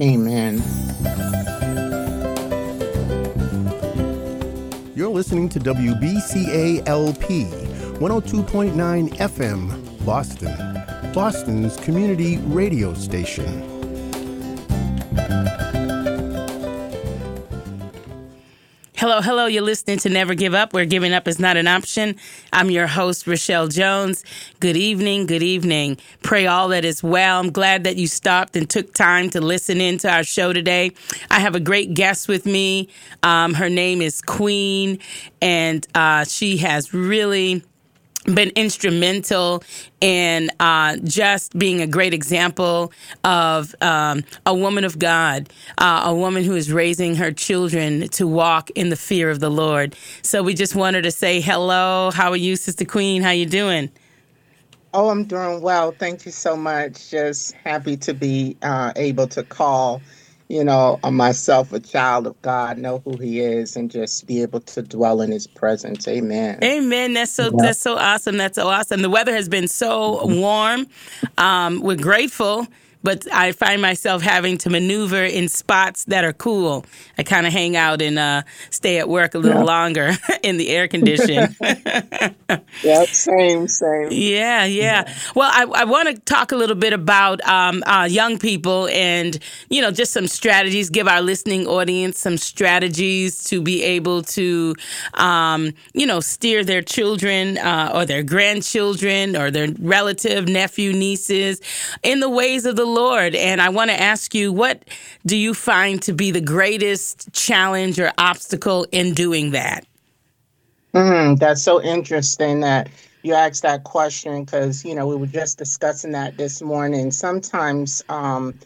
Amen. You're listening to WBCALP 102.9 FM, Boston, Boston's community radio station. Hello, hello. You're listening to Never Give Up, where giving up is not an option. I'm your host, Rochelle Jones. Good evening. Good evening. Pray all that is well. I'm glad that you stopped and took time to listen in to our show today. I have a great guest with me. Um, her name is Queen, and uh, she has really been instrumental in uh, just being a great example of um, a woman of God, uh, a woman who is raising her children to walk in the fear of the Lord. So we just wanted to say hello. How are you, Sister Queen? How you doing? Oh, I'm doing well. Thank you so much. Just happy to be uh, able to call you know, myself, a child of God, know who He is, and just be able to dwell in His presence. Amen. Amen. That's so. Yeah. That's so awesome. That's so awesome. The weather has been so warm. Um, we're grateful but I find myself having to maneuver in spots that are cool. I kind of hang out and uh, stay at work a little yeah. longer in the air condition. yeah, same, same. Yeah, yeah. Well, I, I want to talk a little bit about um, uh, young people and, you know, just some strategies, give our listening audience some strategies to be able to, um, you know, steer their children uh, or their grandchildren or their relative, nephew, nieces in the ways of the Lord. And I want to ask you, what do you find to be the greatest challenge or obstacle in doing that? Mm, that's so interesting that you asked that question because, you know, we were just discussing that this morning. Sometimes, um,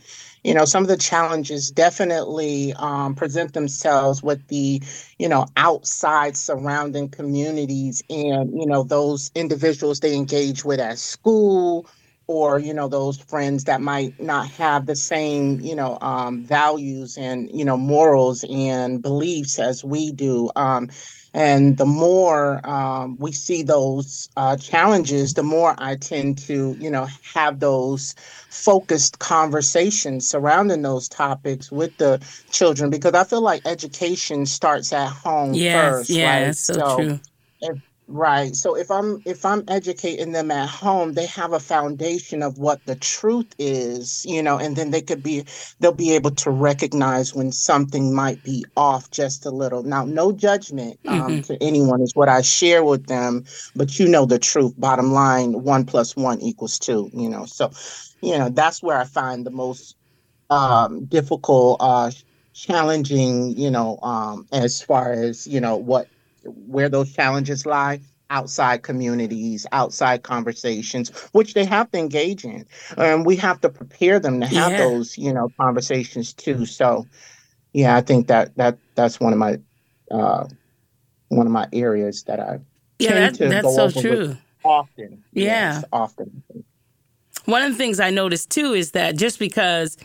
you know, some of the challenges definitely um, present themselves with the, you know, outside surrounding communities and, you know, those individuals they engage with at school or you know those friends that might not have the same you know um, values and you know morals and beliefs as we do um, and the more um, we see those uh, challenges the more i tend to you know have those focused conversations surrounding those topics with the children because i feel like education starts at home yes, first yeah, right so, so true. if Right. So if I'm if I'm educating them at home, they have a foundation of what the truth is, you know, and then they could be they'll be able to recognize when something might be off just a little. Now, no judgment um, mm-hmm. to anyone is what I share with them, but you know the truth. Bottom line, one plus one equals two. You know, so you know that's where I find the most um, difficult, uh, challenging. You know, um, as far as you know what where those challenges lie outside communities, outside conversations, which they have to engage in. And we have to prepare them to have yeah. those, you know, conversations too. So yeah, I think that that that's one of my uh one of my areas that I yeah, that, that's so true. Often. Yeah. Yes, often. One of the things I noticed too is that just because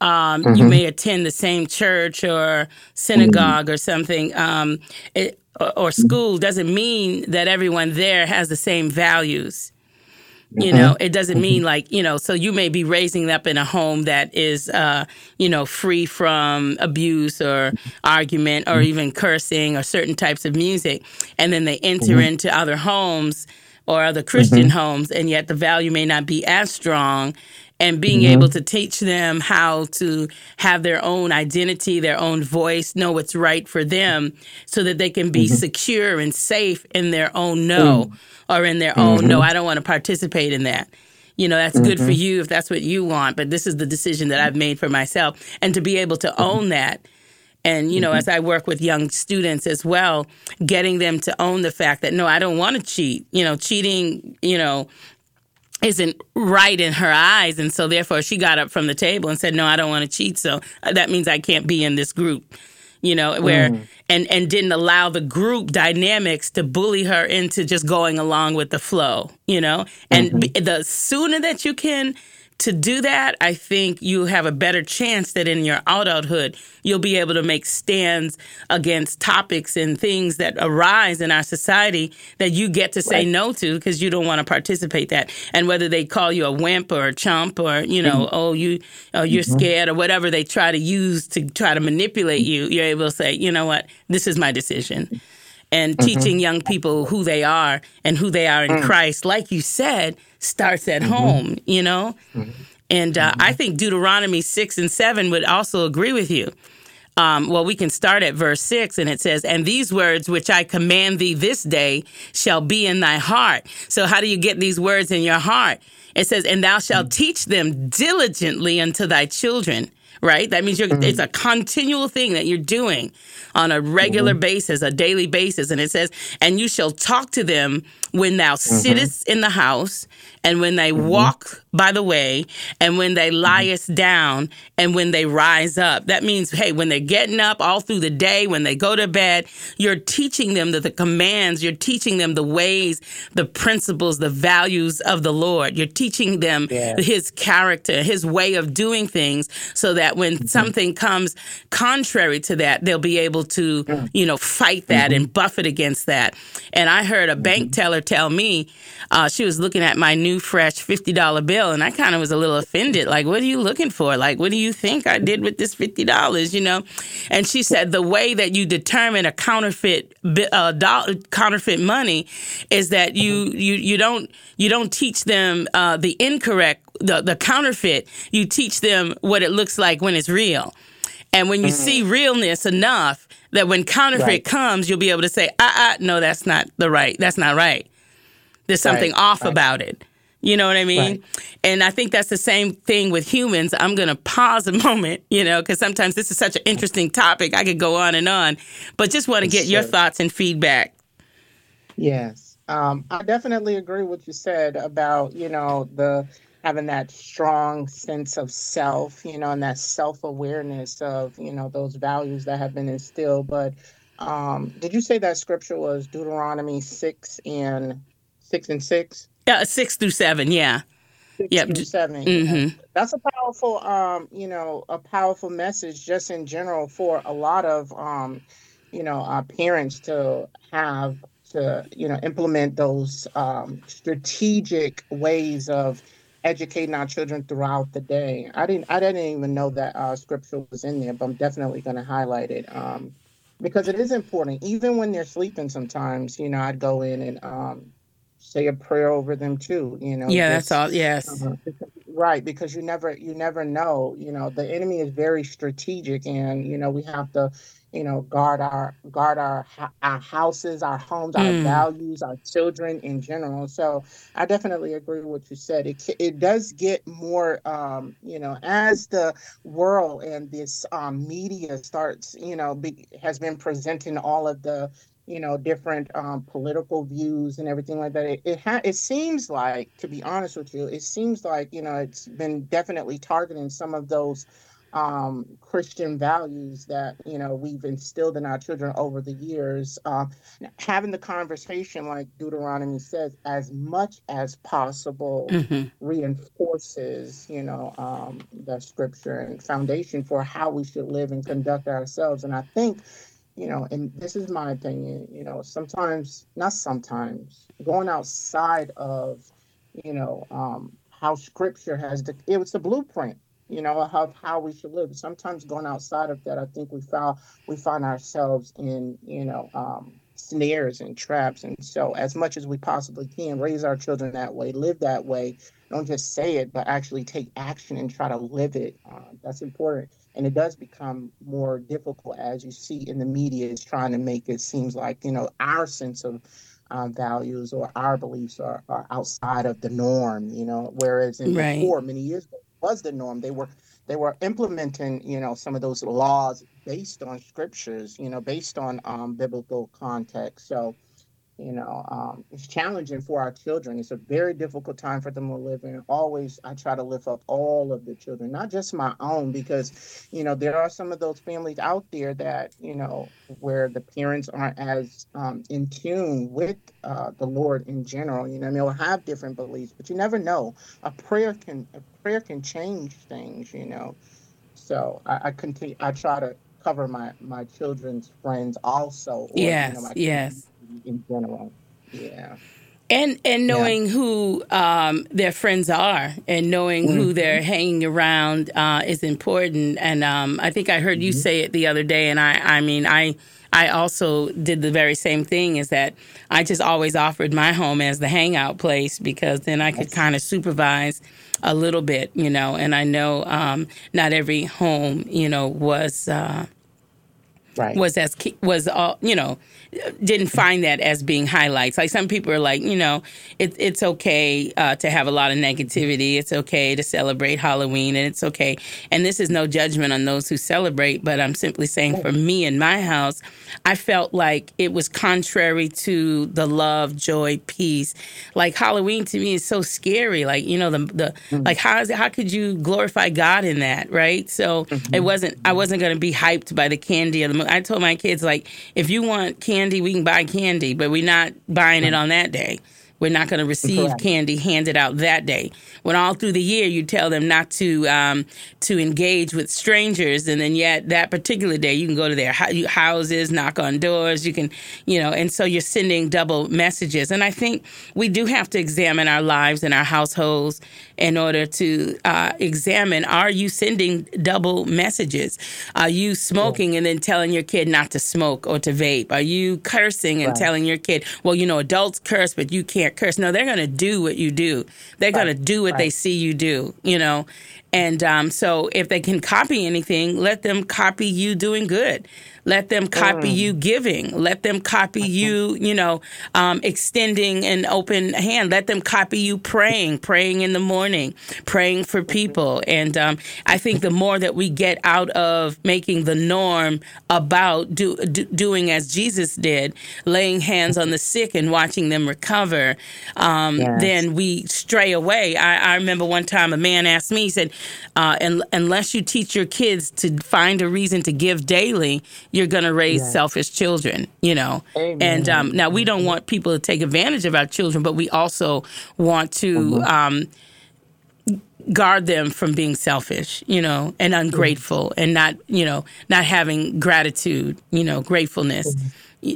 um, mm-hmm. you may attend the same church or synagogue mm-hmm. or something. Um, it, or, school doesn't mean that everyone there has the same values. You know, mm-hmm. it doesn't mean like, you know, so you may be raising up in a home that is, uh, you know, free from abuse or argument or even cursing or certain types of music. And then they enter mm-hmm. into other homes or other Christian mm-hmm. homes, and yet the value may not be as strong and being mm-hmm. able to teach them how to have their own identity, their own voice, know what's right for them so that they can be mm-hmm. secure and safe in their own no mm-hmm. or in their own no, mm-hmm. I don't want to participate in that. You know, that's good for mm-hmm. you if that's what you want, but this is the decision that I've made for myself. And to be able to mm-hmm. own that. And, you know, as I work with young students as well, getting them to own the fact that, no, I don't want to cheat. You know, cheating, you know, isn't right in her eyes and so therefore she got up from the table and said no i don't want to cheat so uh, that means i can't be in this group you know where mm. and and didn't allow the group dynamics to bully her into just going along with the flow you know and mm-hmm. the sooner that you can to do that, I think you have a better chance that in your adulthood, you'll be able to make stands against topics and things that arise in our society that you get to say right. no to because you don't want to participate that. And whether they call you a wimp or a chump or, you know, mm-hmm. oh, you, oh, you're mm-hmm. scared or whatever they try to use to try to manipulate you, you're able to say, you know what, this is my decision and mm-hmm. teaching young people who they are and who they are in mm. Christ, like you said, starts at mm-hmm. home, you know? Mm-hmm. And uh, I think Deuteronomy 6 and 7 would also agree with you. Um, well, we can start at verse 6, and it says, And these words which I command thee this day shall be in thy heart. So, how do you get these words in your heart? It says, And thou shalt mm. teach them diligently unto thy children right? That means mm-hmm. it's a continual thing that you're doing on a regular mm-hmm. basis, a daily basis. And it says, and you shall talk to them when thou mm-hmm. sittest in the house and when they mm-hmm. walk by the way, and when they mm-hmm. liest down, and when they rise up. That means, hey, when they're getting up all through the day, when they go to bed, you're teaching them the, the commands, you're teaching them the ways, the principles, the values of the Lord. You're teaching them yeah. his character, his way of doing things, so that when mm-hmm. something comes contrary to that, they'll be able to, mm-hmm. you know, fight that mm-hmm. and buffet against that. And I heard a bank mm-hmm. Tell me, uh, she was looking at my new fresh $50 bill and I kind of was a little offended. Like, what are you looking for? Like, what do you think I did with this $50, you know? And she said the way that you determine a counterfeit uh, dollar, counterfeit money is that you, you, you don't, you don't teach them uh, the incorrect, the, the counterfeit. You teach them what it looks like when it's real. And when you mm-hmm. see realness enough, that when counterfeit right. comes, you'll be able to say, ah, ah, no, that's not the right. That's not right. There's something right. off right. about it. You know what I mean? And I think that's the same thing with humans. I'm going to pause a moment, you know, because sometimes this is such an interesting topic. I could go on and on, but just want to get sure. your thoughts and feedback. Yes. Um, I definitely agree with what you said about, you know, the having that strong sense of self, you know, and that self awareness of, you know, those values that have been instilled. But um, did you say that scripture was Deuteronomy 6 and 6 and 6? Yeah, six through seven. Yeah. Six yep. through 7 mm-hmm. That's a powerful, um, you know, a powerful message just in general for a lot of, um, you know, uh, parents to have to, you know, implement those um, strategic ways of educating our children throughout the day. I didn't, I didn't even know that uh, scripture was in there, but I'm definitely going to highlight it um, because it is important. Even when they're sleeping, sometimes, you know, I'd go in and um, say a prayer over them too you know yeah just, that's all yes uh, right because you never you never know you know the enemy is very strategic and you know we have to you know guard our guard our our houses our homes our mm. values our children in general so i definitely agree with what you said it it does get more um you know as the world and this um media starts you know be, has been presenting all of the you know different um, political views and everything like that it it, ha- it seems like to be honest with you it seems like you know it's been definitely targeting some of those um, christian values that you know we've instilled in our children over the years uh, having the conversation like deuteronomy says as much as possible mm-hmm. reinforces you know um, the scripture and foundation for how we should live and conduct ourselves and i think you know, and this is my opinion, you know, sometimes, not sometimes, going outside of, you know, um, how scripture has, the, it was the blueprint, you know, of how we should live. Sometimes going outside of that, I think we found, we find ourselves in, you know, um, snares and traps. And so, as much as we possibly can, raise our children that way, live that way. Don't just say it, but actually take action and try to live it. Uh, that's important and it does become more difficult as you see in the media is trying to make it seems like you know our sense of um, values or our beliefs are, are outside of the norm you know whereas in right. before many years ago was the norm they were they were implementing you know some of those laws based on scriptures you know based on um, biblical context. So you know um, it's challenging for our children. It's a very difficult time for them to live in. Always i try to lift up all of the children not just my own because you know there are some of those families out there that you know where the parents aren't as um, in tune with uh, the lord in general you know I mean, they'll have different beliefs but you never know. A prayer can a prayer can change things you know. So i, I continue i try to cover my my children's friends also or, yes you know, yes in general. Yeah. And and knowing yeah. who um, their friends are and knowing mm-hmm. who they're hanging around uh, is important. And um, I think I heard mm-hmm. you say it the other day. And I I mean I I also did the very same thing. Is that I just always offered my home as the hangout place because then I could kind of supervise a little bit, you know. And I know um, not every home, you know, was. Uh, right. was as was all you know didn't find that as being highlights. Like some people are like, you know, it, it's okay uh, to have a lot of negativity. It's okay to celebrate Halloween, and it's okay. And this is no judgment on those who celebrate, but I'm simply saying for me in my house, I felt like it was contrary to the love, joy, peace. Like Halloween to me is so scary. Like you know, the the mm-hmm. like how is it, how could you glorify God in that, right? So mm-hmm. it wasn't. I wasn't going to be hyped by the candy of the. I told my kids like, if you want candy we can buy candy, but we're not buying it on that day. We're not going to receive Correct. candy handed out that day. When all through the year you tell them not to um, to engage with strangers, and then yet that particular day you can go to their houses, knock on doors. You can, you know, and so you're sending double messages. And I think we do have to examine our lives and our households in order to uh, examine: Are you sending double messages? Are you smoking yeah. and then telling your kid not to smoke or to vape? Are you cursing and right. telling your kid, well, you know, adults curse, but you can't curse. No, they're going to do what you do. They're right. going to do what right. they see you do, you know. And um, so if they can copy anything, let them copy you doing good. Let them copy mm. you giving. Let them copy mm-hmm. you, you know, um, extending an open hand. Let them copy you praying, praying in the morning, praying for mm-hmm. people. And um, I think the more that we get out of making the norm about do, do, doing as Jesus did, laying hands on the sick and watching them recover, um, yes. then we stray away. I, I, remember one time a man asked me, he said, uh, unless you teach your kids to find a reason to give daily, you're going to raise yes. selfish children, you know. Amen. And um, now we don't want people to take advantage of our children, but we also want to um, guard them from being selfish, you know, and ungrateful and not, you know, not having gratitude, you know, gratefulness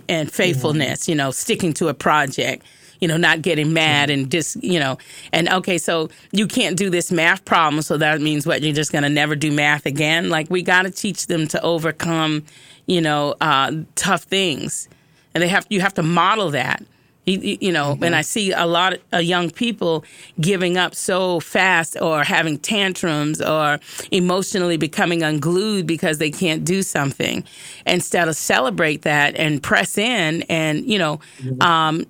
and faithfulness, you know, sticking to a project you know, not getting mad and just, you know, and okay, so you can't do this math problem. So that means what? You're just going to never do math again? Like, we got to teach them to overcome you know, uh, tough things, and they have you have to model that. You, you know, mm-hmm. and I see a lot of young people giving up so fast or having tantrums or emotionally becoming unglued because they can't do something. Instead of celebrate that and press in and, you know, mm-hmm. um,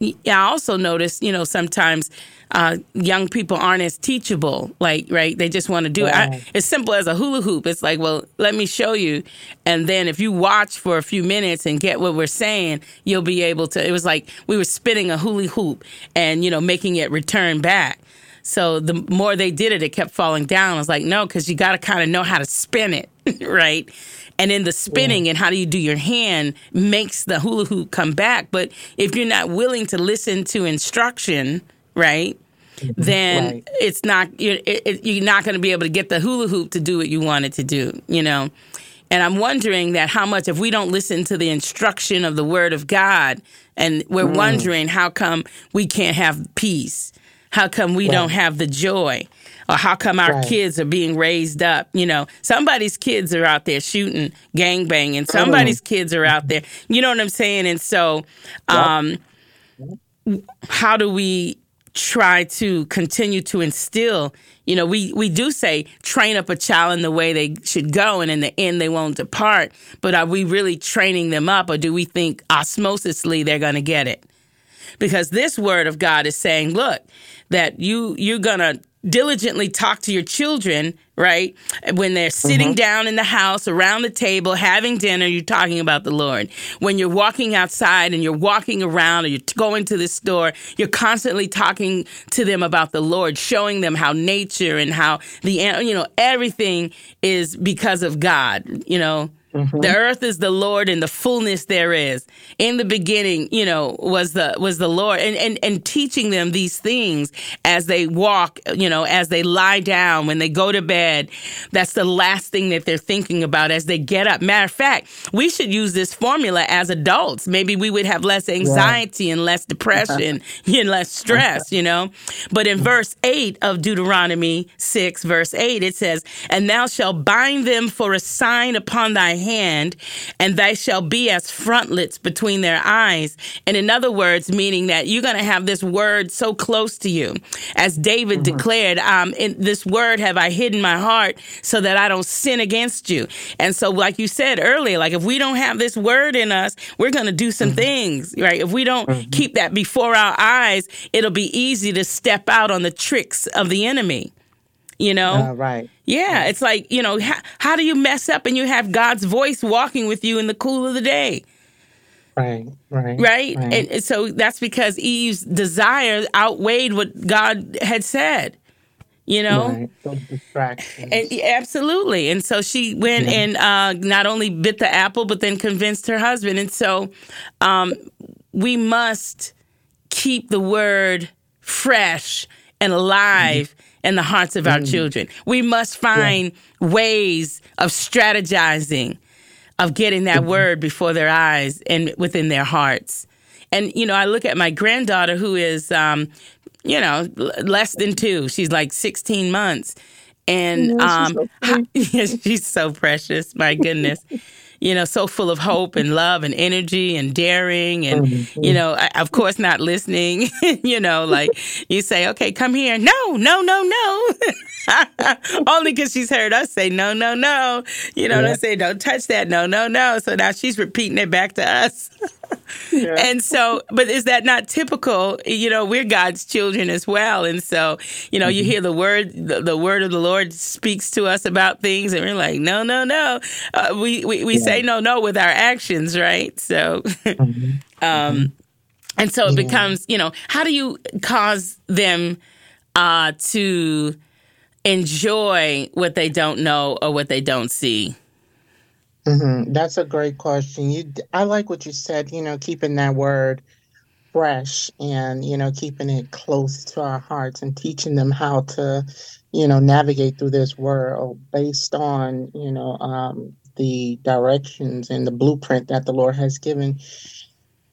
I also notice, you know, sometimes uh, young people aren't as teachable. Like, right? They just want to do right. it. I, it's simple as a hula hoop. It's like, well, let me show you. And then if you watch for a few minutes and get what we're saying, you'll be able to. It was like we were spinning a hula hoop and, you know, making it return back. So the more they did it, it kept falling down. I was like, no, because you got to kind of know how to spin it, right? And then the spinning yeah. and how do you do your hand makes the hula hoop come back. But if you're not willing to listen to instruction, right? Mm-hmm. Then right. it's not you're, it, you're not going to be able to get the hula hoop to do what you want it to do. You know. And I'm wondering that how much if we don't listen to the instruction of the Word of God, and we're mm. wondering how come we can't have peace, how come we right. don't have the joy, or how come our right. kids are being raised up? You know, somebody's kids are out there shooting, gang banging. Somebody's mm. kids are out there. You know what I'm saying? And so, um, yep. how do we try to continue to instill you know we we do say train up a child in the way they should go and in the end they won't depart but are we really training them up or do we think osmosisly they're going to get it because this word of god is saying look that you you're going to diligently talk to your children, right? When they're sitting mm-hmm. down in the house around the table having dinner, you're talking about the Lord. When you're walking outside and you're walking around or you're going to the store, you're constantly talking to them about the Lord, showing them how nature and how the, you know, everything is because of God, you know. Mm-hmm. The earth is the Lord and the fullness there is. In the beginning, you know, was the was the Lord and, and and teaching them these things as they walk, you know, as they lie down, when they go to bed. That's the last thing that they're thinking about as they get up. Matter of fact, we should use this formula as adults. Maybe we would have less anxiety yeah. and less depression and less stress, you know. But in verse 8 of Deuteronomy 6, verse 8, it says, And thou shalt bind them for a sign upon thy hand, and they shall be as frontlets between their eyes. And in other words, meaning that you're going to have this word so close to you. As David mm-hmm. declared, um, in this word have I hidden my heart so that I don't sin against you. And so, like you said earlier, like if we don't have this word in us, we're going to do some mm-hmm. things, right? If we don't mm-hmm. keep that before our eyes, it'll be easy to step out on the tricks of the enemy you know? Uh, right. Yeah, right. it's like, you know, how, how do you mess up and you have God's voice walking with you in the cool of the day? Right, right. Right? right. And so that's because Eve's desire outweighed what God had said. You know, right. and, absolutely. And so she went yeah. and uh, not only bit the apple, but then convinced her husband. And so um, we must keep the word fresh and alive mm-hmm in the hearts of our mm. children. We must find yeah. ways of strategizing, of getting that mm-hmm. word before their eyes and within their hearts. And, you know, I look at my granddaughter who is, um, you know, less than two. She's like 16 months. And um, so she's so precious. My goodness. you know, so full of hope and love and energy and daring and, mm-hmm. you know, of course not listening, you know, like you say, okay, come here. No, no, no, no. Only because she's heard us say, no, no, no. You know, yeah. they say, don't touch that. No, no, no. So now she's repeating it back to us. yeah. And so, but is that not typical? You know, we're God's children as well. And so, you know, mm-hmm. you hear the word, the, the, word of the Lord speaks to us about things and we're like, no, no, no. Uh, we, we, we yeah. say no, no with our actions, right? So, mm-hmm. um, and so it becomes, you know, how do you cause them, uh, to, enjoy what they don't know or what they don't see? Mm-hmm. That's a great question. You, I like what you said. You know, keeping that word fresh and you know keeping it close to our hearts and teaching them how to, you know, navigate through this world based on you know um, the directions and the blueprint that the Lord has given.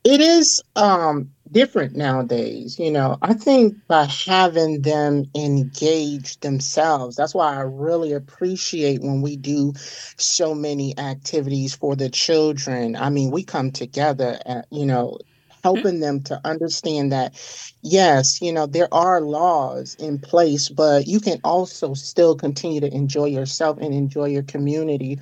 It is um, different nowadays. You know, I think by having them engage themselves, that's why I really appreciate when we do so many activities for the children. I mean, we come together, at, you know, helping them to understand that yes you know there are laws in place but you can also still continue to enjoy yourself and enjoy your community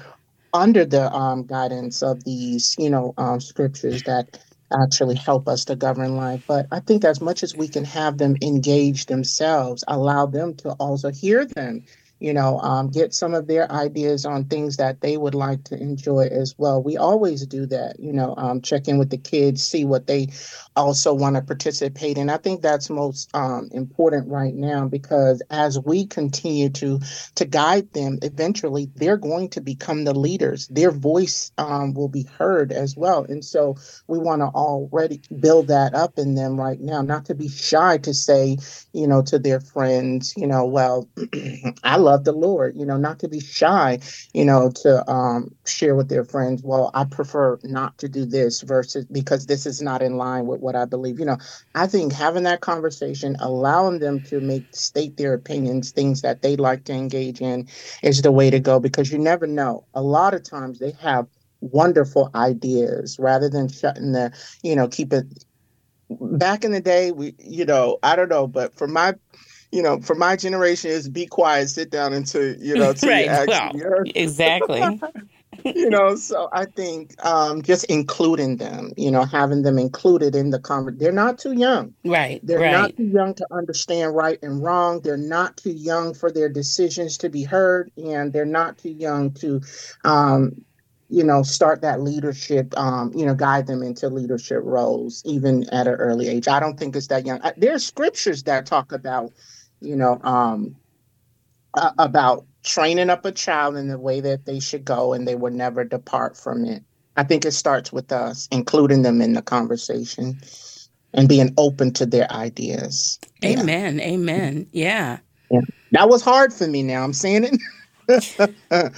under the um, guidance of these you know um, scriptures that actually help us to govern life. But I think as much as we can have them engage themselves, allow them to also hear them you know, um, get some of their ideas on things that they would like to enjoy as well. We always do that, you know, um, check in with the kids, see what they also want to participate in. I think that's most um, important right now because as we continue to to guide them, eventually they're going to become the leaders. Their voice um, will be heard as well, and so we want to already build that up in them right now. Not to be shy to say, you know, to their friends, you know, well, I love love the Lord, you know, not to be shy, you know, to um, share with their friends, well, I prefer not to do this versus because this is not in line with what I believe. You know, I think having that conversation, allowing them to make state their opinions, things that they like to engage in, is the way to go because you never know. A lot of times they have wonderful ideas rather than shutting the, you know, keep it back in the day we you know i don't know but for my you know, for my generation is be quiet, sit down until you know, until right. well, exactly. you know, so I think um, just including them, you know, having them included in the conversation. They're not too young. Right. They're right. not too young to understand right and wrong. They're not too young for their decisions to be heard, and they're not too young to, um, you know, start that leadership. Um, you know, guide them into leadership roles even at an early age. I don't think it's that young. There's scriptures that talk about, you know, um, about training up a child in the way that they should go and they will never depart from it. I think it starts with us, including them in the conversation and being open to their ideas. Amen. Yeah. Amen. Yeah. yeah. That was hard for me now. I'm saying it.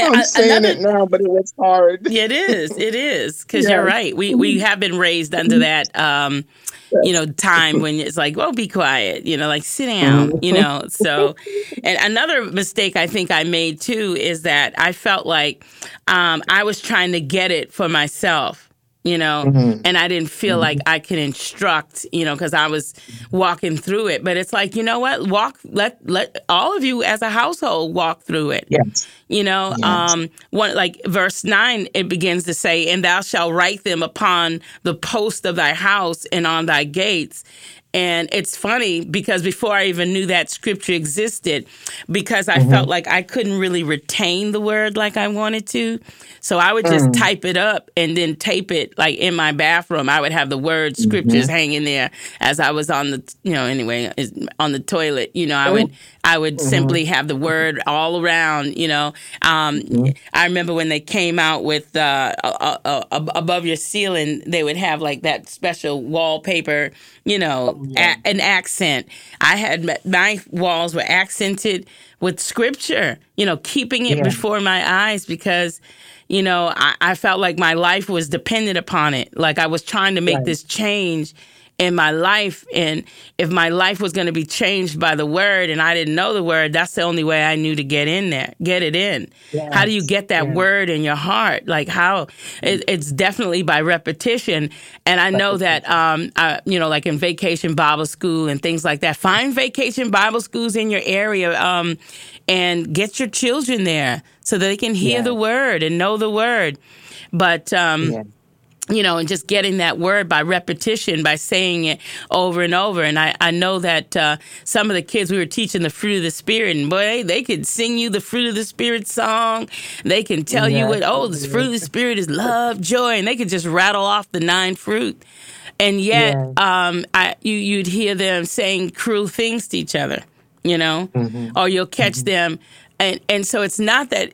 I'm saying Another, it now, but it was hard. it is. It is because yeah. you're right. We we have been raised under that, um, you know, time when it's like, well, be quiet. You know, like sit down. You know. So, and another mistake I think I made too is that I felt like um, I was trying to get it for myself you know, mm-hmm. and I didn't feel mm-hmm. like I could instruct, you know, because I was walking through it. But it's like, you know what? Walk, let let all of you as a household walk through it. Yes. You know, yes. um, one like verse nine, it begins to say, "And thou shalt write them upon the post of thy house and on thy gates." And it's funny because before I even knew that scripture existed, because I mm-hmm. felt like I couldn't really retain the word like I wanted to. So I would just mm. type it up and then tape it like in my bathroom. I would have the word scriptures mm-hmm. hanging there as I was on the, you know, anyway, on the toilet. You know, I would I would mm-hmm. simply have the word all around, you know. Um, mm-hmm. I remember when they came out with uh, uh, uh, above your ceiling, they would have like that special wallpaper, you know, oh, yeah. a- an accent. I had my walls were accented with scripture, you know, keeping it yeah. before my eyes because you know, I, I, felt like my life was dependent upon it. Like I was trying to make right. this change in my life. And if my life was going to be changed by the word and I didn't know the word, that's the only way I knew to get in there, get it in. Yes. How do you get that yes. word in your heart? Like how it, it's definitely by repetition. And I know that, um, I, you know, like in vacation Bible school and things like that, find vacation Bible schools in your area, um, and get your children there so that they can hear the word and know the word. But, um, you know, and just getting that word by repetition, by saying it over and over. And I, I know that uh, some of the kids we were teaching the fruit of the spirit, and boy, they, they could sing you the fruit of the spirit song. They can tell yeah. you what, oh, the fruit of the spirit is love, joy, and they could just rattle off the nine fruit. And yet, yeah. um, I, you, you'd hear them saying cruel things to each other, you know, mm-hmm. or you'll catch mm-hmm. them. And, and so it's not that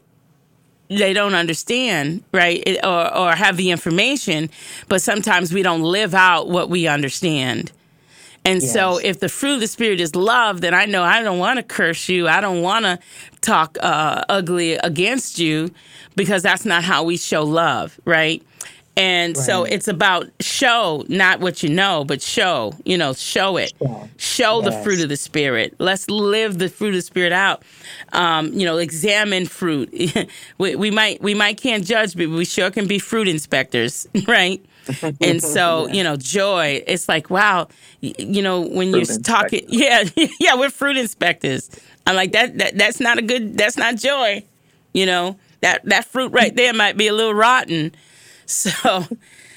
they don't understand, right, it, or or have the information, but sometimes we don't live out what we understand. And yes. so, if the fruit of the spirit is love, then I know I don't want to curse you. I don't want to talk uh, ugly against you because that's not how we show love, right? And right. so it's about show, not what you know, but show, you know, show it. Show, show yes. the fruit of the Spirit. Let's live the fruit of the Spirit out. Um, you know, examine fruit. we, we, might, we might can't judge, but we sure can be fruit inspectors, right? and so, yeah. you know, joy, it's like, wow, you know, when fruit you're talking, yeah, yeah, we're fruit inspectors. I'm like, that, that, that's not a good, that's not joy. You know, that, that fruit right there might be a little rotten so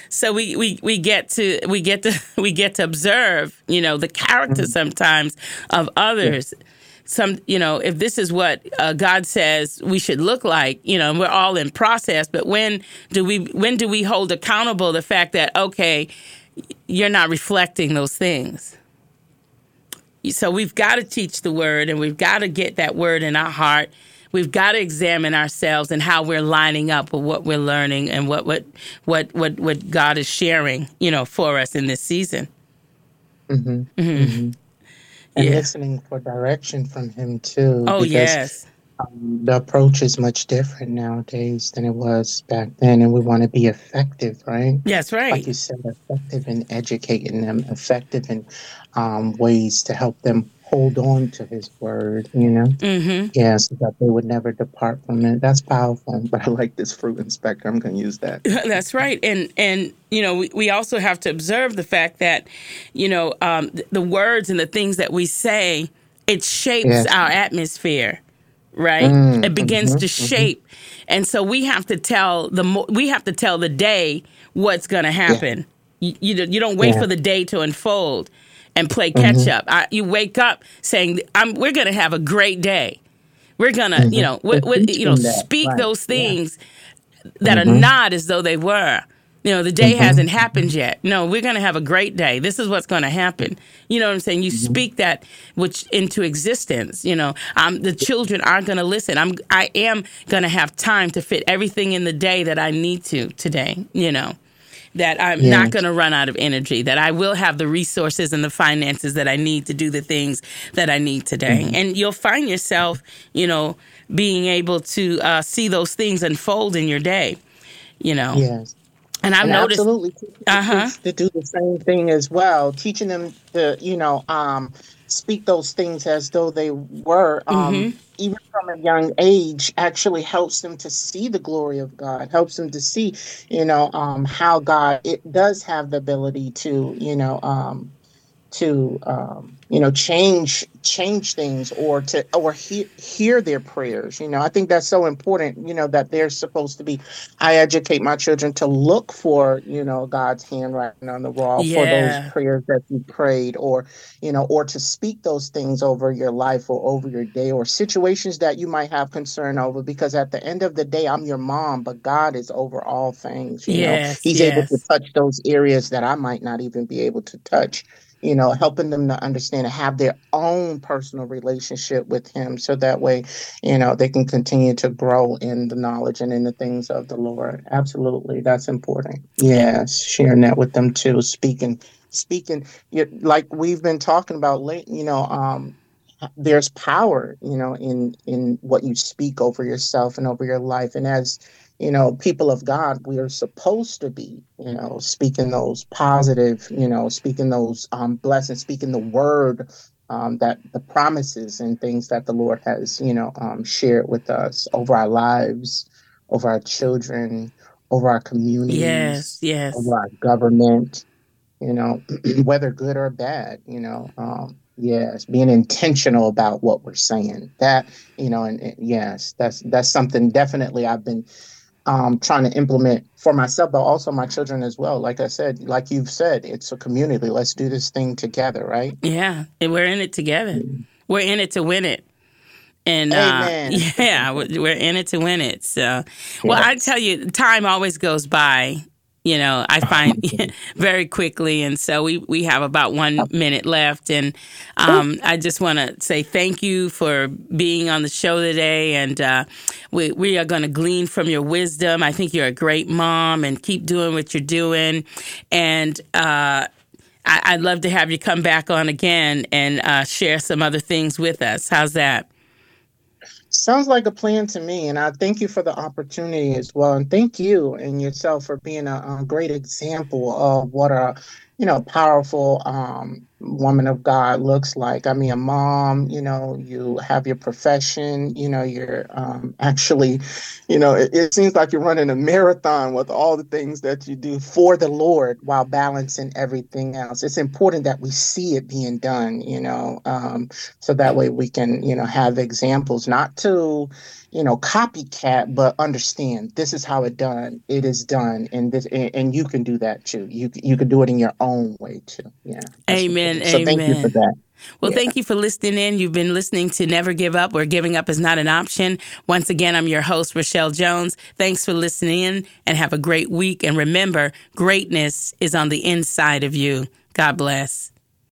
so we, we, we get to we get to we get to observe you know the character mm-hmm. sometimes of others yeah. some you know if this is what uh, god says we should look like you know we're all in process but when do we when do we hold accountable the fact that okay you're not reflecting those things so we've got to teach the word and we've got to get that word in our heart we've got to examine ourselves and how we're lining up with what we're learning and what what what what, what God is sharing, you know, for us in this season. Mm-hmm. Mm-hmm. Mm-hmm. And yeah. listening for direction from Him too. Oh yes. Um, the approach is much different nowadays than it was back then, and we want to be effective, right? Yes, right. Like you said, effective in educating them, effective in um, ways to help them hold on to his word, you know? Mm-hmm. Yeah, so that they would never depart from it. That's powerful. But I like this fruit inspector. I'm going to use that. That's right. And, and you know, we, we also have to observe the fact that, you know, um, the, the words and the things that we say, it shapes yes. our atmosphere right? Mm, it begins mm-hmm, to mm-hmm. shape. Mm-hmm. And so we have to tell the we have to tell the day what's going to happen. Yeah. You, you, you don't wait yeah. for the day to unfold and play catch mm-hmm. up. I, you wake up saying, "We're going to have a great day. We're going to, mm-hmm. you know, w- w- you know, speak right. those things yeah. that are mm-hmm. not as though they were." You know, the day mm-hmm. hasn't happened yet. No, we're going to have a great day. This is what's going to happen. You know what I'm saying? You mm-hmm. speak that which into existence. You know, um, the children aren't going to listen. I'm, I am going to have time to fit everything in the day that I need to today. You know that I'm yeah. not going to run out of energy, that I will have the resources and the finances that I need to do the things that I need today. Mm-hmm. And you'll find yourself, you know, being able to uh, see those things unfold in your day, you know. Yes. And I've and noticed absolutely uh-huh. to do the same thing as well, teaching them to, you know, um, speak those things as though they were, um, mm-hmm. even from a young age, actually helps them to see the glory of God, helps them to see, you know, um, how God it does have the ability to, you know, um, to um, you know change change things or to or he, hear their prayers you know i think that's so important you know that they're supposed to be i educate my children to look for you know god's handwriting on the wall yeah. for those prayers that you prayed or you know or to speak those things over your life or over your day or situations that you might have concern over because at the end of the day i'm your mom but god is over all things you yes, know he's yes. able to touch those areas that i might not even be able to touch you know, helping them to understand and have their own personal relationship with Him so that way, you know, they can continue to grow in the knowledge and in the things of the Lord. Absolutely. That's important. Yes. Sharing that with them too, speaking, speaking, like we've been talking about late, you know, um, there's power, you know, in in what you speak over yourself and over your life. And as you know, people of God, we are supposed to be, you know, speaking those positive, you know, speaking those um, blessings, speaking the word um, that the promises and things that the Lord has, you know, um, shared with us over our lives, over our children, over our communities, yes, yes, over our government, you know, whether good or bad, you know. Um, yes being intentional about what we're saying that you know and, and yes that's that's something definitely i've been um, trying to implement for myself, but also my children as well. Like I said, like you've said, it's a community. Let's do this thing together, right? Yeah, and we're in it together. We're in it to win it. And uh, yeah, we're in it to win it. So, well, I tell you, time always goes by you know, I find very quickly. And so we, we have about one minute left. And um, I just want to say thank you for being on the show today. And uh, we, we are going to glean from your wisdom. I think you're a great mom and keep doing what you're doing. And, uh, I, would love to have you come back on again and uh, share some other things with us. How's that? Sounds like a plan to me, and I thank you for the opportunity as well, and thank you and yourself for being a, a great example of what a you know powerful um, woman of God looks like. I mean, a mom, you know, you have your profession, you know, you're um, actually, you know, it, it, seems like you're running a marathon with all the things that you do for the Lord while balancing everything else. It's important that we see it being done, you know, um, so that way we can, you know, have examples, not to, you know, copycat, but understand this is how it done. It is done, and this, and, and you can do that too. You you can do it in your own way too. Yeah. Amen. So Amen. thank you for that. Well, yeah. thank you for listening in. You've been listening to Never Give Up, where giving up is not an option. Once again, I'm your host, Rochelle Jones. Thanks for listening in and have a great week. And remember, greatness is on the inside of you. God bless.